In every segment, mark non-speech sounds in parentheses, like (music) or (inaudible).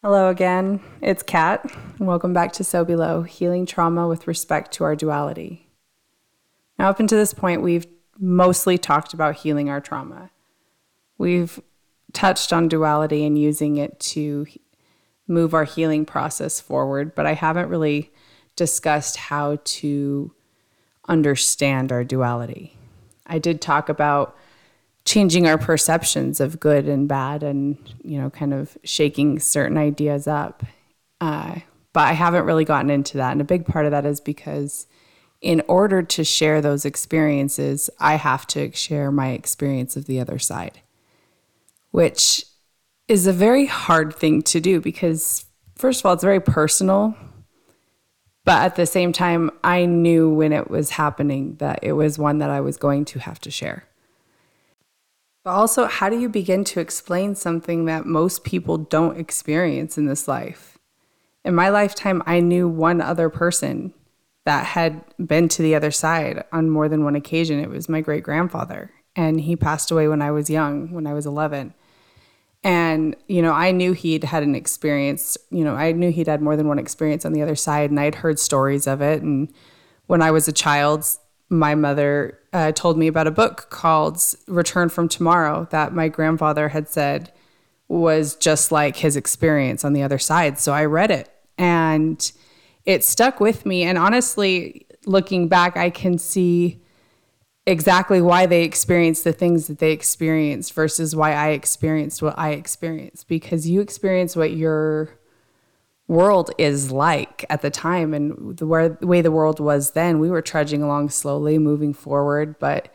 Hello again, it's Kat. Welcome back to So Below Healing Trauma with Respect to Our Duality. Now, up until this point, we've mostly talked about healing our trauma. We've touched on duality and using it to move our healing process forward, but I haven't really discussed how to understand our duality. I did talk about changing our perceptions of good and bad and you know kind of shaking certain ideas up. Uh, but i haven't really gotten into that. And a big part of that is because in order to share those experiences i have to share my experience of the other side which is a very hard thing to do because first of all it's very personal. But at the same time i knew when it was happening that it was one that i was going to have to share but also, how do you begin to explain something that most people don't experience in this life? In my lifetime, I knew one other person that had been to the other side on more than one occasion. It was my great grandfather, and he passed away when I was young, when I was 11. And, you know, I knew he'd had an experience, you know, I knew he'd had more than one experience on the other side, and I'd heard stories of it. And when I was a child, my mother uh, told me about a book called Return from Tomorrow that my grandfather had said was just like his experience on the other side. So I read it and it stuck with me. And honestly, looking back, I can see exactly why they experienced the things that they experienced versus why I experienced what I experienced because you experience what you're world is like at the time and the, way the world was then. We were trudging along slowly, moving forward, but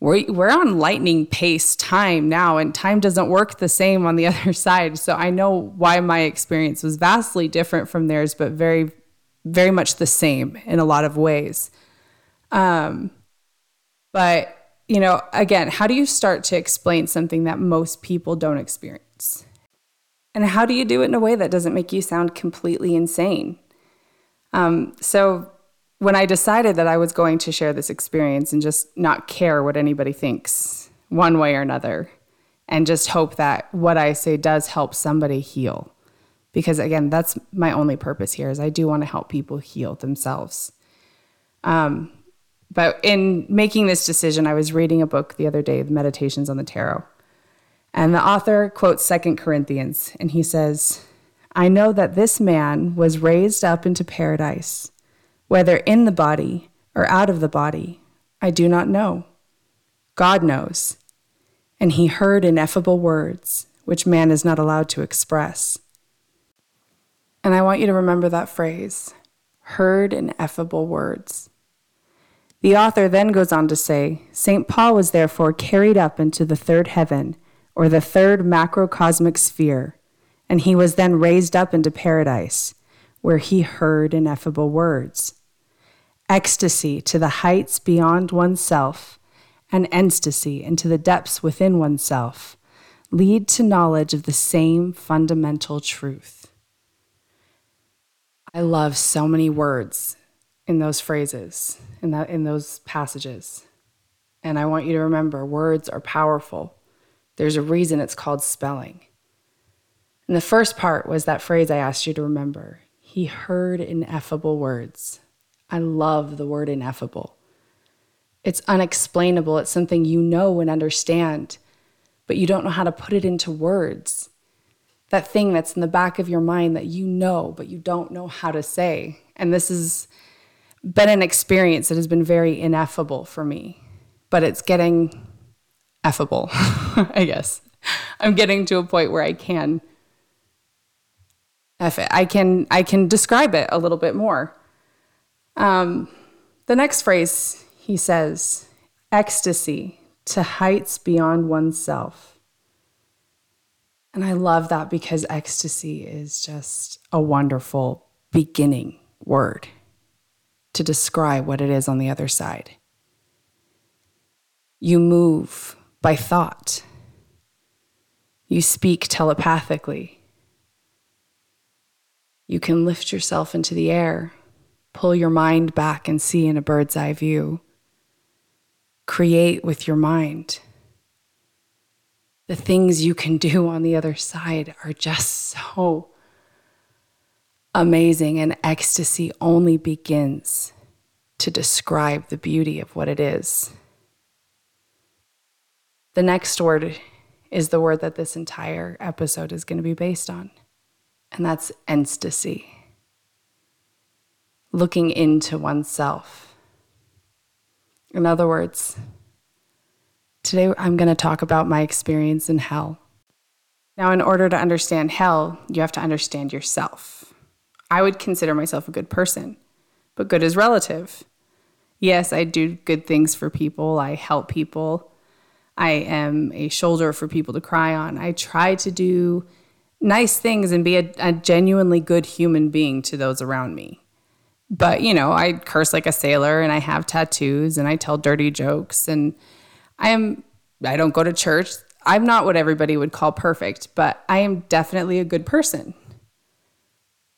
we're, we're on lightning pace time now, and time doesn't work the same on the (laughs) other side. So I know why my experience was vastly different from theirs, but very, very much the same in a lot of ways. Um, but you know, again, how do you start to explain something that most people don't experience? And how do you do it in a way that doesn't make you sound completely insane? Um, so, when I decided that I was going to share this experience and just not care what anybody thinks one way or another, and just hope that what I say does help somebody heal. Because again, that's my only purpose here is I do want to help people heal themselves. Um, but in making this decision, I was reading a book the other day, the Meditations on the Tarot. And the author quotes Second Corinthians, and he says, I know that this man was raised up into paradise, whether in the body or out of the body, I do not know. God knows. And he heard ineffable words, which man is not allowed to express. And I want you to remember that phrase heard ineffable words. The author then goes on to say St. Paul was therefore carried up into the third heaven or the third macrocosmic sphere, and he was then raised up into paradise, where he heard ineffable words. Ecstasy to the heights beyond oneself, and ecstasy into the depths within oneself lead to knowledge of the same fundamental truth. I love so many words in those phrases, in, that, in those passages. And I want you to remember words are powerful. There's a reason it's called spelling. And the first part was that phrase I asked you to remember. He heard ineffable words. I love the word ineffable. It's unexplainable. It's something you know and understand, but you don't know how to put it into words. That thing that's in the back of your mind that you know, but you don't know how to say. And this has been an experience that has been very ineffable for me, but it's getting effable, (laughs) I guess. I'm getting to a point where I can F it. I can I can describe it a little bit more. Um, the next phrase he says, ecstasy to heights beyond oneself. And I love that because ecstasy is just a wonderful beginning word to describe what it is on the other side. You move by thought. You speak telepathically. You can lift yourself into the air, pull your mind back and see in a bird's eye view. Create with your mind. The things you can do on the other side are just so amazing, and ecstasy only begins to describe the beauty of what it is. The next word is the word that this entire episode is going to be based on, and that's ecstasy. Looking into oneself. In other words, today I'm going to talk about my experience in hell. Now, in order to understand hell, you have to understand yourself. I would consider myself a good person, but good is relative. Yes, I do good things for people, I help people. I am a shoulder for people to cry on. I try to do nice things and be a, a genuinely good human being to those around me. But, you know, I curse like a sailor and I have tattoos and I tell dirty jokes and I am I don't go to church. I'm not what everybody would call perfect, but I am definitely a good person.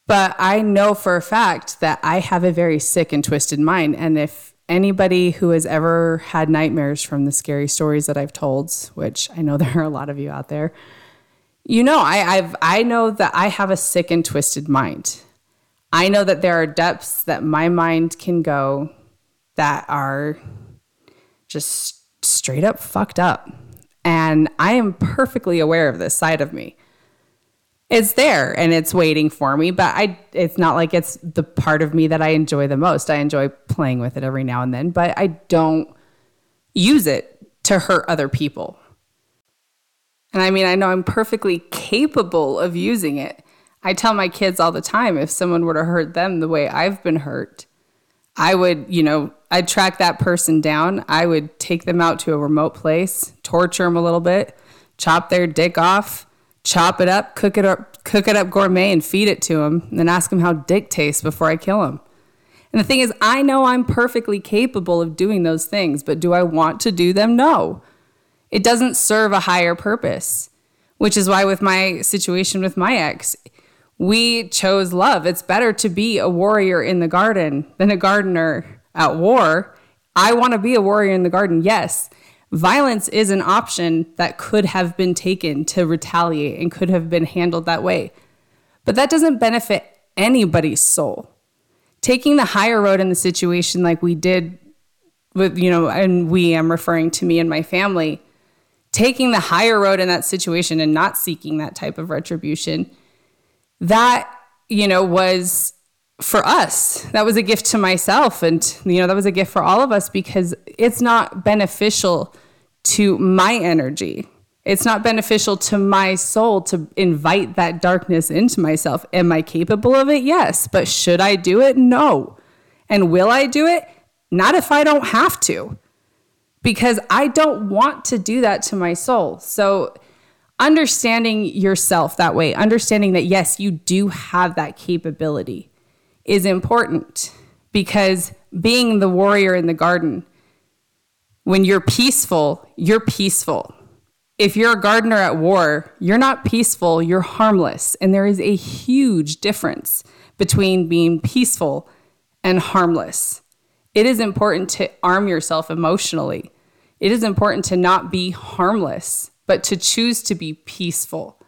But I know for a fact that I have a very sick and twisted mind. And if anybody who has ever had nightmares from the scary stories that I've told, which I know (laughs) there are a lot of you out there, you know, I, I've I know that I have a sick and twisted mind. I know that there are depths that my mind can go that are just straight up fucked up. And I am perfectly aware of this side of me. It's there and it's waiting for me, but I it's not like it's the part of me that I enjoy the most. I enjoy playing with it every now and then, but I don't use it to hurt other people. And I mean, I know I'm perfectly capable of using it. I tell my kids all the time if someone were to hurt them the way I've been hurt, I would, you know, I'd track that person down. I would take them out to a remote place, torture them a little bit, chop their dick off, chop it up, cook it up, cook it up gourmet and feed it to him, and then ask him how dick tastes before I kill him. And the thing is, I know I'm perfectly capable of doing those things, but do I want to do them? No. It doesn't serve a higher purpose, which is why with my situation with my ex, we chose love. It's better to be a warrior in the garden than a gardener at war. I want to be a warrior in the garden. Yes, violence is an option that could have been taken to retaliate and could have been handled that way. But that doesn't benefit anybody's soul. Taking the higher road in the situation like we did with, you know, and we, I'm referring to me and my family, taking the higher road in that situation and not seeking that type of retribution that, you know, was for us. That was a gift to myself. And, you know, that was a gift for all of us because it's not beneficial to my energy. It's not beneficial to my soul to invite that darkness into myself. Am I capable of it? Yes. But should I do it? No. And will I do it? Not if I don't have to, because I don't want to do that to my soul. So, understanding yourself that way, understanding that yes, you do have that capability is important because being the warrior in the garden, when you're peaceful, you're peaceful. If you're a gardener at war, you're not peaceful, you're harmless. And there is a huge difference between being peaceful and harmless. It is important to arm yourself emotionally. It is important to not be harmless but to choose to be peaceful.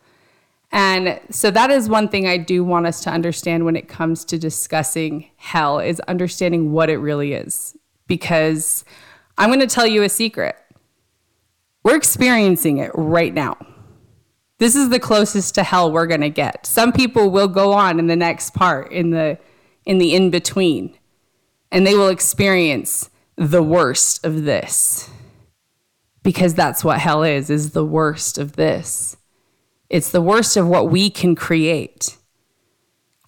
And so that is one thing I do want us to understand when it comes to discussing hell is understanding what it really is. Because I'm going to tell you a secret. We're experiencing it right now. This is the closest to hell we're going to get. Some people will go on in the next part in the in the in between and they will experience the worst of this because that's what hell is is the worst of this it's the worst of what we can create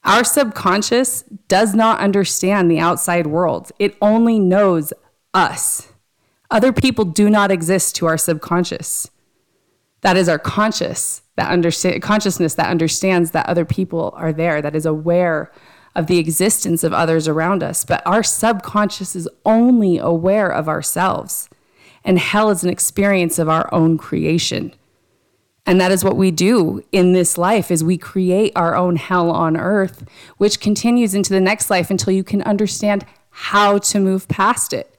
our subconscious does not understand the outside world it only knows us other people do not exist to our subconscious that is our conscious that consciousness that understands that other people are there that is aware of the existence of others around us but our subconscious is only aware of ourselves and hell is an experience of our own creation. And that is what we do in this life is we create our own hell on earth, which continues into the next life until you can understand how to move past it.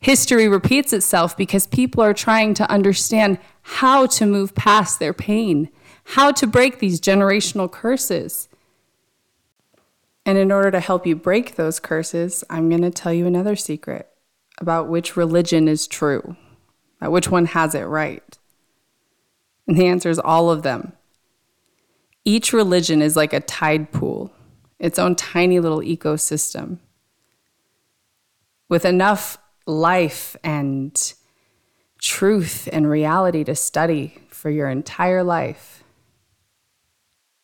History repeats itself because people are trying to understand how to move past their pain, how to break these generational curses. And in order to help you break those curses, I'm going to tell you another secret about which religion is true, about which one has it right. And the answer is all of them. Each religion is like a tide pool, its own tiny little ecosystem with enough life and truth and reality to study for your entire life.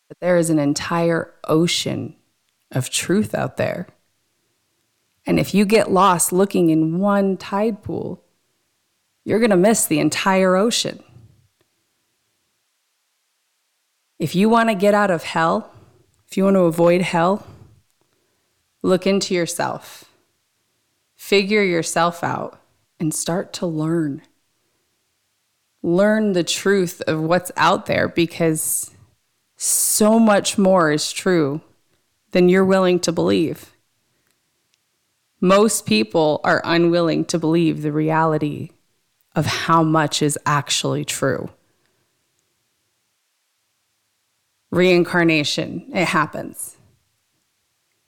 But there is an entire ocean of truth out there. And if you get lost looking in one tide pool, you're going to miss the entire ocean. If you want to get out of hell, if you want to avoid hell, look into yourself, figure yourself out, and start to learn. Learn the truth of what's out there because so much more is true than you're willing to believe. Most people are unwilling to believe the reality of how much is actually true. Reincarnation, it happens.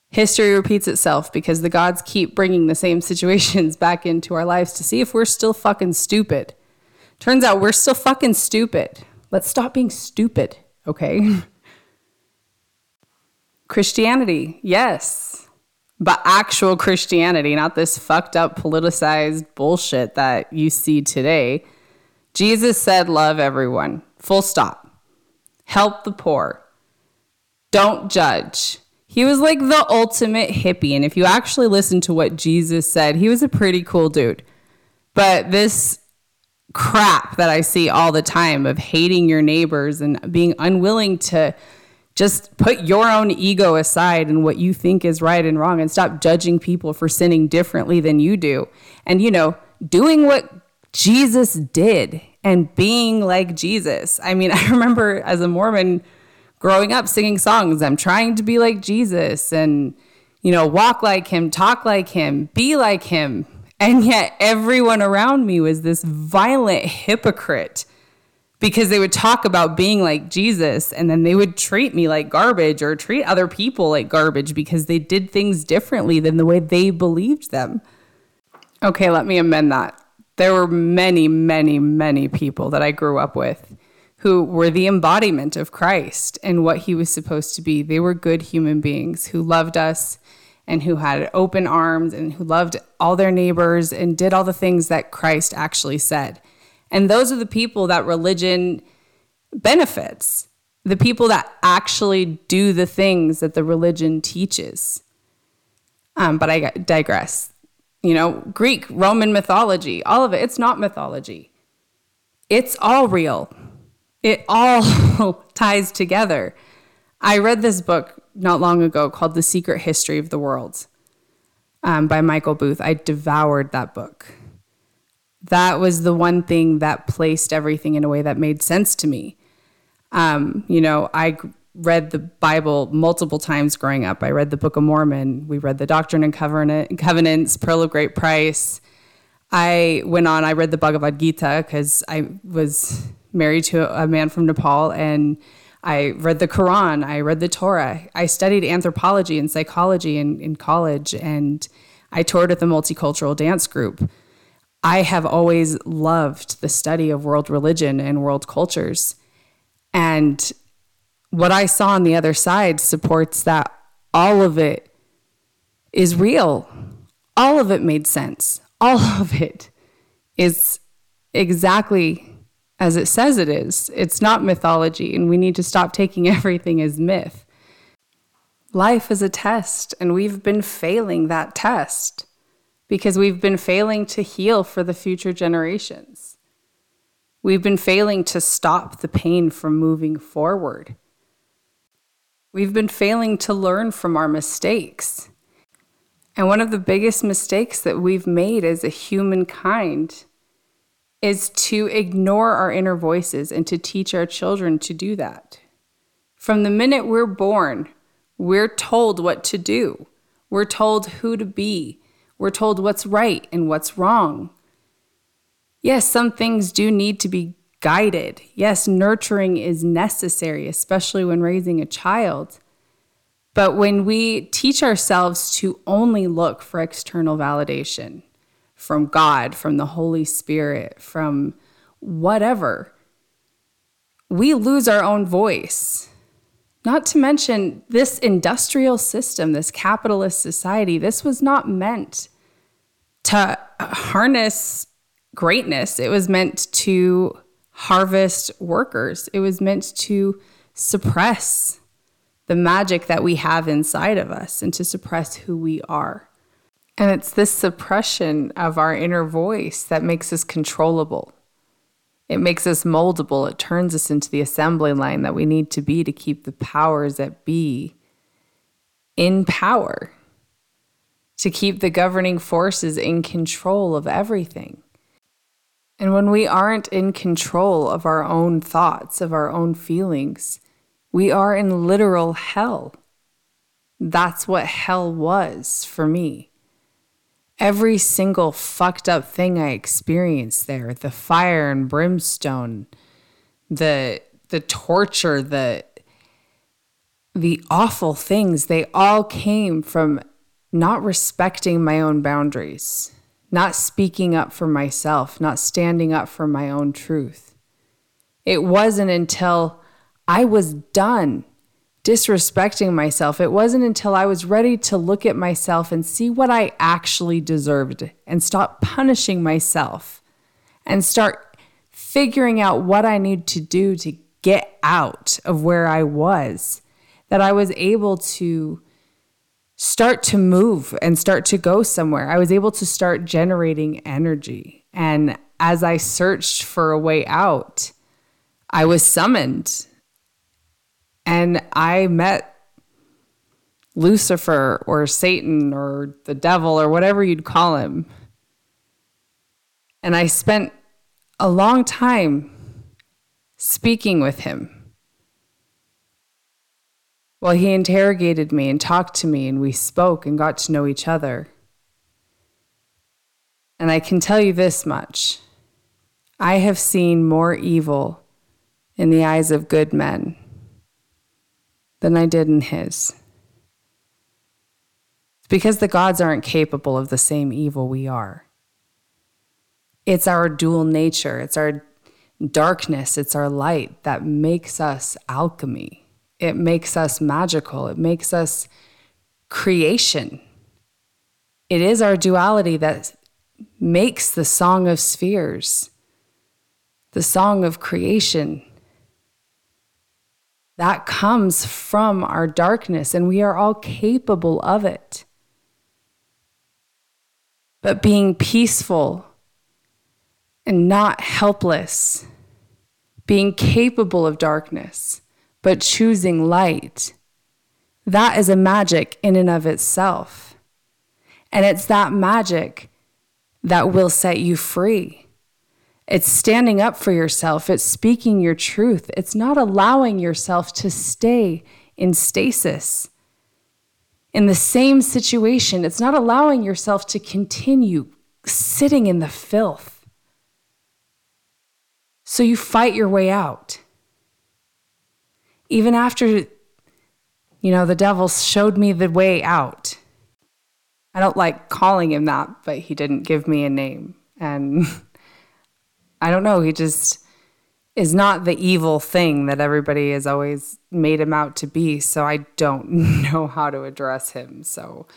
History repeats itself because the gods keep bringing the same situations (laughs) back into our lives to see if we're still fucking stupid. Turns out we're still fucking stupid. Let's stop being stupid, okay? (laughs) Christianity, yes, but actual Christianity, not this fucked up politicized bullshit that you see today. Jesus said, Love everyone, full stop. Help the poor. Don't judge. He was like the ultimate hippie. And if you actually listen to what Jesus said, he was a pretty cool dude. But this crap that I see all the time of hating your neighbors and being unwilling to just put your own ego aside and what you think is right and wrong and stop judging people for sinning differently than you do. And, you know, doing what Jesus did and being like Jesus. I mean, (laughs) I remember as a Mormon growing up singing songs, I'm trying to be like Jesus and, you know, walk like him, talk like him, be like him. And yet everyone around me was this violent hypocrite because they would talk about being like Jesus and then they would treat me like garbage or treat other people like garbage because they did things differently than the way they believed them. Okay, let me amend that. There were many, many, many people that I grew up with who were the embodiment of Christ and what he was supposed to be. They were good human beings who loved us and who had open arms and who loved all their neighbors and did all the things that Christ actually said. And those are the people that religion benefits, the people that actually do the things that the religion teaches. Um, but I digress. You know, Greek, Roman mythology, all of it, it's not mythology. It's all real. It all (laughs) ties together. I read this book not long ago called The Secret History of the World um, by Michael Booth. I devoured that book that was the one thing that placed everything in a way that made sense to me. Um, you know, I read the Bible multiple times growing up. I read the Book of Mormon. We read the Doctrine and Covenant, Covenants, Pearl of Great Price. I went on, I read the Bhagavad Gita because I was married to a man from Nepal and I read the Quran, I read the Torah. I studied anthropology and psychology in, in college and I toured with a multicultural dance group. I have always loved the study of world religion and world cultures. And what I saw on the other side supports that all of it is real. All of it made sense. All (laughs) of it is exactly as it says it is. It's not mythology, and we need to stop taking (laughs) everything as myth. Life is a test, and we've been failing that test because we've been failing to heal for the future generations. We've been failing to stop the pain from moving forward. We've been failing to learn from our mistakes. And one of the biggest mistakes that we've made as a humankind is to ignore our inner voices and to teach our children to do that. From the minute we're born, we're told what to do, we're told who to be, we're told what's right and what's wrong. Yes, some things do need to be guided. Yes, nurturing is necessary, especially when raising a child. But when we teach ourselves to only look for external validation from God, from the Holy Spirit, from whatever, we lose our own voice. Not to mention this industrial system, this capitalist society, this was not meant to harness greatness. It was meant to harvest workers, it was meant to suppress the magic that we have inside of us and to suppress who we are. And it's this suppression of our inner voice that makes us controllable. It makes us moldable. It turns us into the assembly line that we need to be to keep the powers that be in power, to keep the governing forces in control of everything. And when we aren't in control of our own thoughts, of our own feelings, we are in literal hell. That's what hell was for me. Every single fucked up thing I experienced there, the fire and brimstone, the the torture, the the awful things, they all came from not respecting my own boundaries not speaking up for myself, not standing up for my own truth. It wasn't until I was done disrespecting myself, it wasn't until I was ready to look at myself and see what I actually deserved and stop punishing myself and start figuring out what I need to do to get out of where I was that I was able to start to move and start to go somewhere. I was able to start generating energy. And as I searched for a way out, I was summoned and I met Lucifer or Satan or the devil or whatever you'd call him. And I spent a long time speaking with him. Well, he interrogated me and talked to me, and we spoke and got to know each other. And I can tell you this much I have seen more evil in the eyes of good men than I did in his. It's because the gods aren't capable of the same evil we are. It's our dual nature, it's our darkness, it's our light that makes us alchemy. It makes us magical. It makes us creation. It is our duality that makes the song of spheres, the song of creation. That comes from our darkness, and we are all capable of it. But being peaceful and not helpless, being capable of darkness, but choosing light. That is a magic in and of itself. And it's that magic that will set you free. It's standing up for yourself, it's speaking your truth, it's not allowing yourself to stay in stasis. In the same situation, it's not allowing yourself to continue sitting in the filth. So you fight your way out even after, you know, the devil showed me the way out. I don't like calling him that, but he didn't give me a name. And (laughs) I don't know, he just is not the evil thing that everybody has always made him out to be. So I don't (laughs) know how to address him. So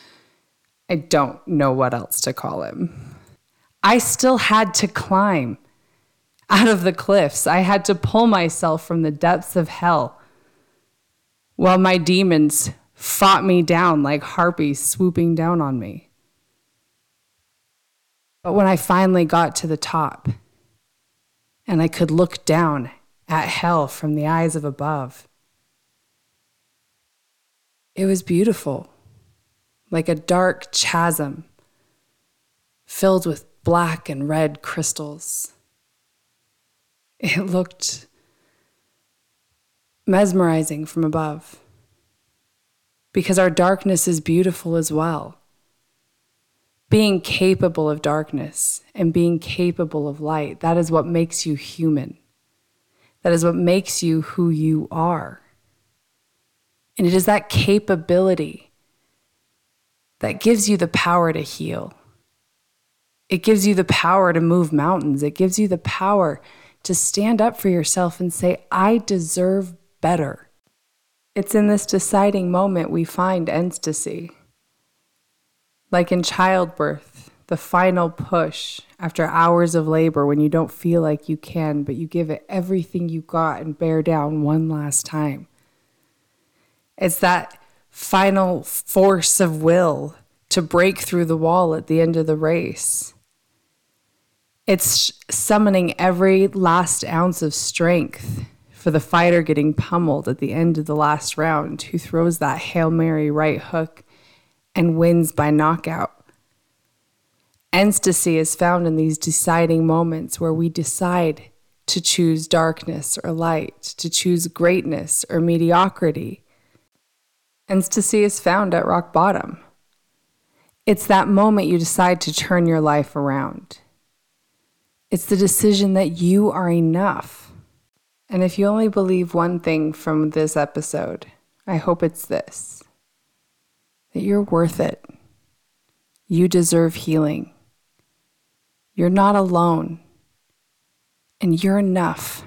I don't know what else to call him. I still had to climb out of the cliffs. I had to pull myself from the depths of hell while my demons fought me down like harpies swooping down on me. But when I finally got to the top and I could look down at hell from the eyes of above, it was beautiful, like a dark chasm filled with black and red crystals. It looked mesmerizing from above. Because our darkness is beautiful as well. Being capable of darkness and being capable of light, that is what makes you human. That is what makes you who you are. And it is that capability that gives you the power to heal. It gives you the power to move mountains. It gives you the power to stand up for yourself and say, I deserve better. It's in this deciding moment we find ecstasy. Like in childbirth, the final push after hours of labor when you don't feel like you can, but you give it everything you got and bear down one last time. It's that final force of will to break through the wall at the end of the race. It's summoning every last ounce of strength for the fighter getting pummeled at the end of the last round, who throws that Hail Mary right hook and wins by knockout. Ecstasy is found in these deciding moments where we decide to choose darkness or light, to choose greatness or mediocrity. Ecstasy is found at rock bottom. It's that moment you decide to turn your life around. It's the decision that you are enough. And if you only believe one thing from this episode, I hope it's this that you're worth it. You deserve healing. You're not alone. And you're enough.